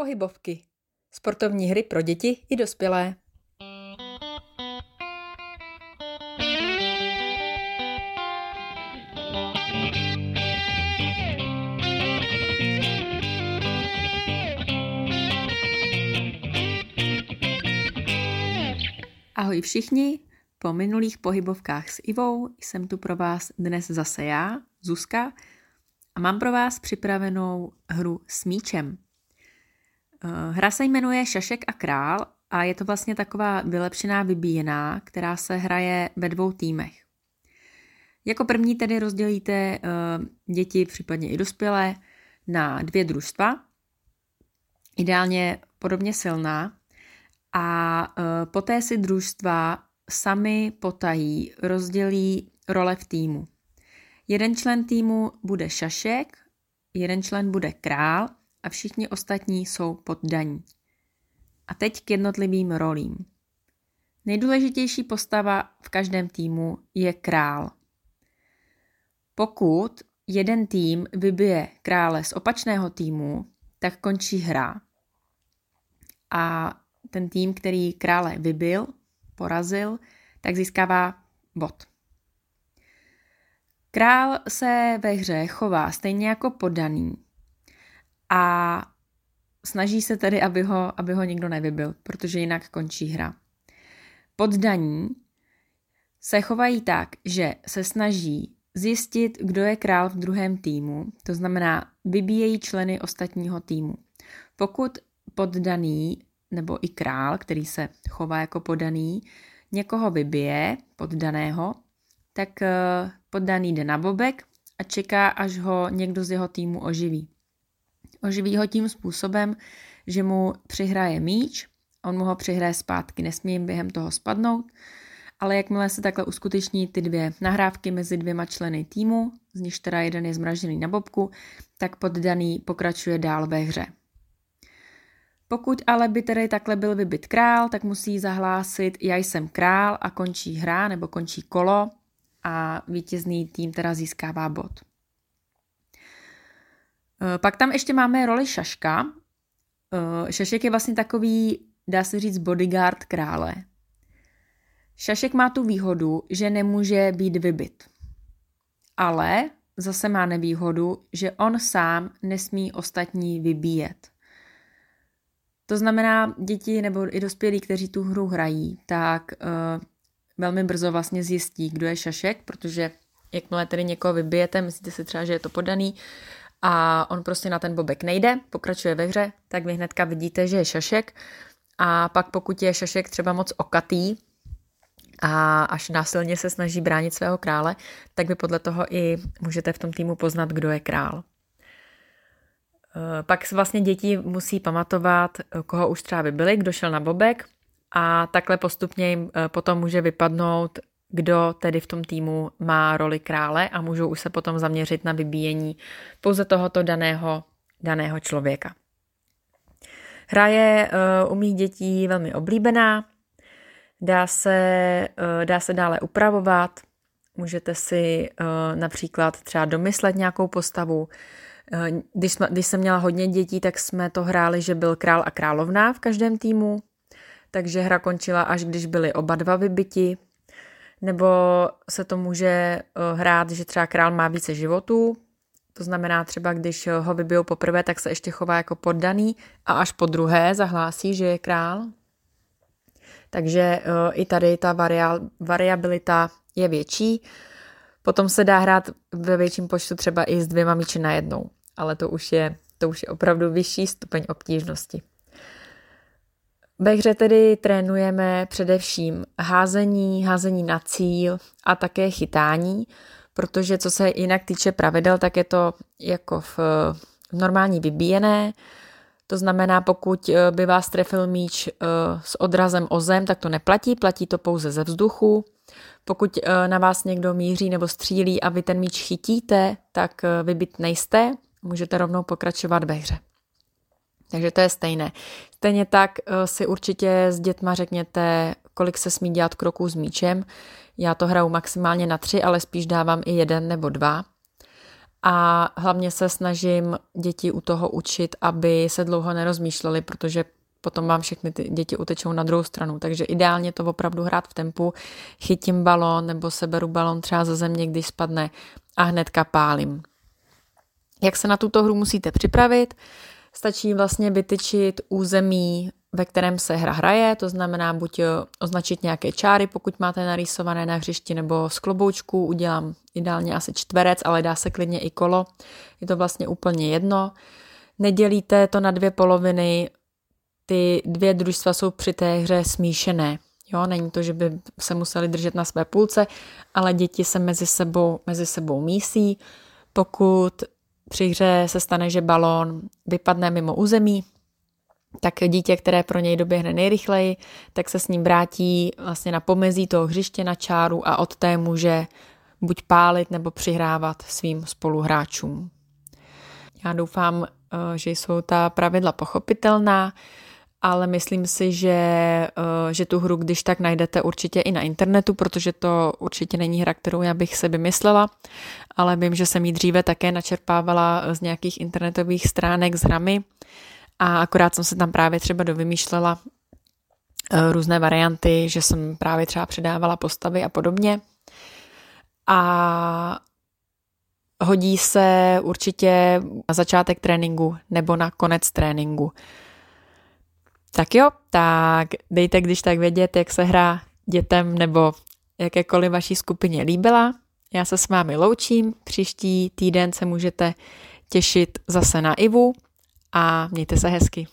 Pohybovky. Sportovní hry pro děti i dospělé. Ahoj všichni, po minulých pohybovkách s Ivou jsem tu pro vás dnes zase já, Zuzka, a mám pro vás připravenou hru s míčem. Eh, hra se jmenuje Šašek a král a je to vlastně taková vylepšená vybíjená, která se hraje ve dvou týmech. Jako první tedy rozdělíte eh, děti, případně i dospělé, na dvě družstva, ideálně podobně silná, a eh, poté si družstva sami potají rozdělí role v týmu. Jeden člen týmu bude šašek, jeden člen bude král a všichni ostatní jsou poddaní. A teď k jednotlivým rolím. Nejdůležitější postava v každém týmu je král. Pokud jeden tým vybije krále z opačného týmu, tak končí hra. A ten tým, který krále vybil, porazil, tak získává bod. Král se ve hře chová stejně jako podaný a snaží se tedy, aby ho, aby ho nikdo nevybil, protože jinak končí hra. Poddaní se chovají tak, že se snaží zjistit, kdo je král v druhém týmu, to znamená vybíjejí členy ostatního týmu. Pokud poddaný nebo i král, který se chová jako podaný, někoho vybije, poddaného, tak eh, poddaný jde na bobek a čeká, až ho někdo z jeho týmu oživí. Oživí ho tím způsobem, že mu přihraje míč, on mu ho přihraje zpátky, nesmí jim během toho spadnout, ale jakmile se takhle uskuteční ty dvě nahrávky mezi dvěma členy týmu, z nichž teda jeden je zmražený na bobku, tak poddaný pokračuje dál ve hře. Pokud ale by tedy takhle byl vybit král, tak musí zahlásit já jsem král a končí hra nebo končí kolo a vítězný tým teda získává bod. E, pak tam ještě máme roli šaška. E, šašek je vlastně takový, dá se říct, bodyguard krále. Šašek má tu výhodu, že nemůže být vybit. Ale zase má nevýhodu, že on sám nesmí ostatní vybíjet. To znamená, děti nebo i dospělí, kteří tu hru hrají, tak uh, velmi brzo vlastně zjistí, kdo je šašek, protože jakmile tedy někoho vybijete, myslíte si třeba, že je to podaný a on prostě na ten bobek nejde, pokračuje ve hře, tak vy hnedka vidíte, že je šašek a pak pokud je šašek třeba moc okatý a až násilně se snaží bránit svého krále, tak vy podle toho i můžete v tom týmu poznat, kdo je král. Eh, pak vlastně děti musí pamatovat, koho už třeba vybili, kdo šel na bobek a takhle postupně jim eh, potom může vypadnout, kdo tedy v tom týmu má roli krále a můžou už se potom zaměřit na vybíjení pouze tohoto daného, daného člověka. Hra je uh, u mých dětí velmi oblíbená, dá se, uh, dá se dále upravovat, můžete si uh, například třeba domyslet nějakou postavu, když, jsme, když jsem měla hodně dětí, tak jsme to hráli, že byl král a královna v každém týmu. Takže hra končila až když byli oba dva vybiti, nebo se to může eh, hrát, že třeba král má více životů, to znamená třeba, když ho vybijou poprvé, tak se ještě chová jako poddaný a až po druhé zahlásí, že je král. Takže eh, i tady ta variabilita je větší. Potom se dá hrát ve větším počtu třeba i s dvěma míči na jednou, ale to už je, to už je opravdu vyšší stupeň obtížnosti. Ve hře tedy trénujeme především házení, házení na cíl a také chytání, protože co se jinak týče pravidel, tak je to jako v, normální vybíjené. To znamená, pokud eh, by vás trefil míč eh, s odrazem o zem, tak to neplatí, platí to pouze ze vzduchu. Pokud eh, na vás někdo míří nebo střílí a vy ten míč chytíte, tak vybit nejste, můžete rovnou pokračovat ve hře. Takže to je stejné. Stejně tak eh, si určitě s dětma řekněte, kolik se smí dělat kroků s míčem. Já to hraju maximálně na tři, ale spíš dávám i jeden nebo dva. a hlavně se snažím děti u toho učit, aby se dlouho nerozmýšleli, protože potom vám všechny ty děti utečou na druhou stranu. Takže ideálně to opravdu hrát v tempu, chytím balón nebo seberu balón třeba ze země, když spadne a hnedka pálím. Jak se na tuto hru musíte připravit? Stačí vlastně vytyčit území, ve kterém se hra hraje, to znamená buď eh, označit nějaké čáry, pokud máte narýsované na hřišti, nebo z kloboučku udělám ideálně asi čtverec, ale dá se klidně i kolo. Je to vlastně úplně jedno. Nedělíte to na dvě poloviny, ty dvě družstva jsou při té hře smíšené. Jo, není to, že by se museli držet na své půlce, ale děti se mezi sebou, mezi sebou mísí. Pokud při hře se stane, že balón vypadne mimo území, tak dítě, které pro něj doběhne nejrychleji, tak se s ním vrátí vlastně na pomezí toho hřiště na čáru a od té může buď pálit nebo přihrávat svým spoluhráčům. Já doufám, eh, že jsou ta pravidla pochopitelná, ale myslím si, že, eh, že tu hru když tak najdete určitě i na internetu, protože to určitě není hra, kterou já bych se vymyslela, ale vím, že jsem ji dříve také načerpávala z nějakých internetových stránek s hrami a akorát jsem se tam právě třeba dovymýšlela eh, různé varianty, že jsem právě třeba předávala postavy a podobně. A hodí se určitě na začátek tréninku nebo na konec tréninku. Tak jo, tak dejte když tak vědět, jak se hra dětem nebo jakékoliv vaší skupině líbila. Já se s vámi loučím, příští týden se můžete těšit zase na Ivu a mějte se hezky.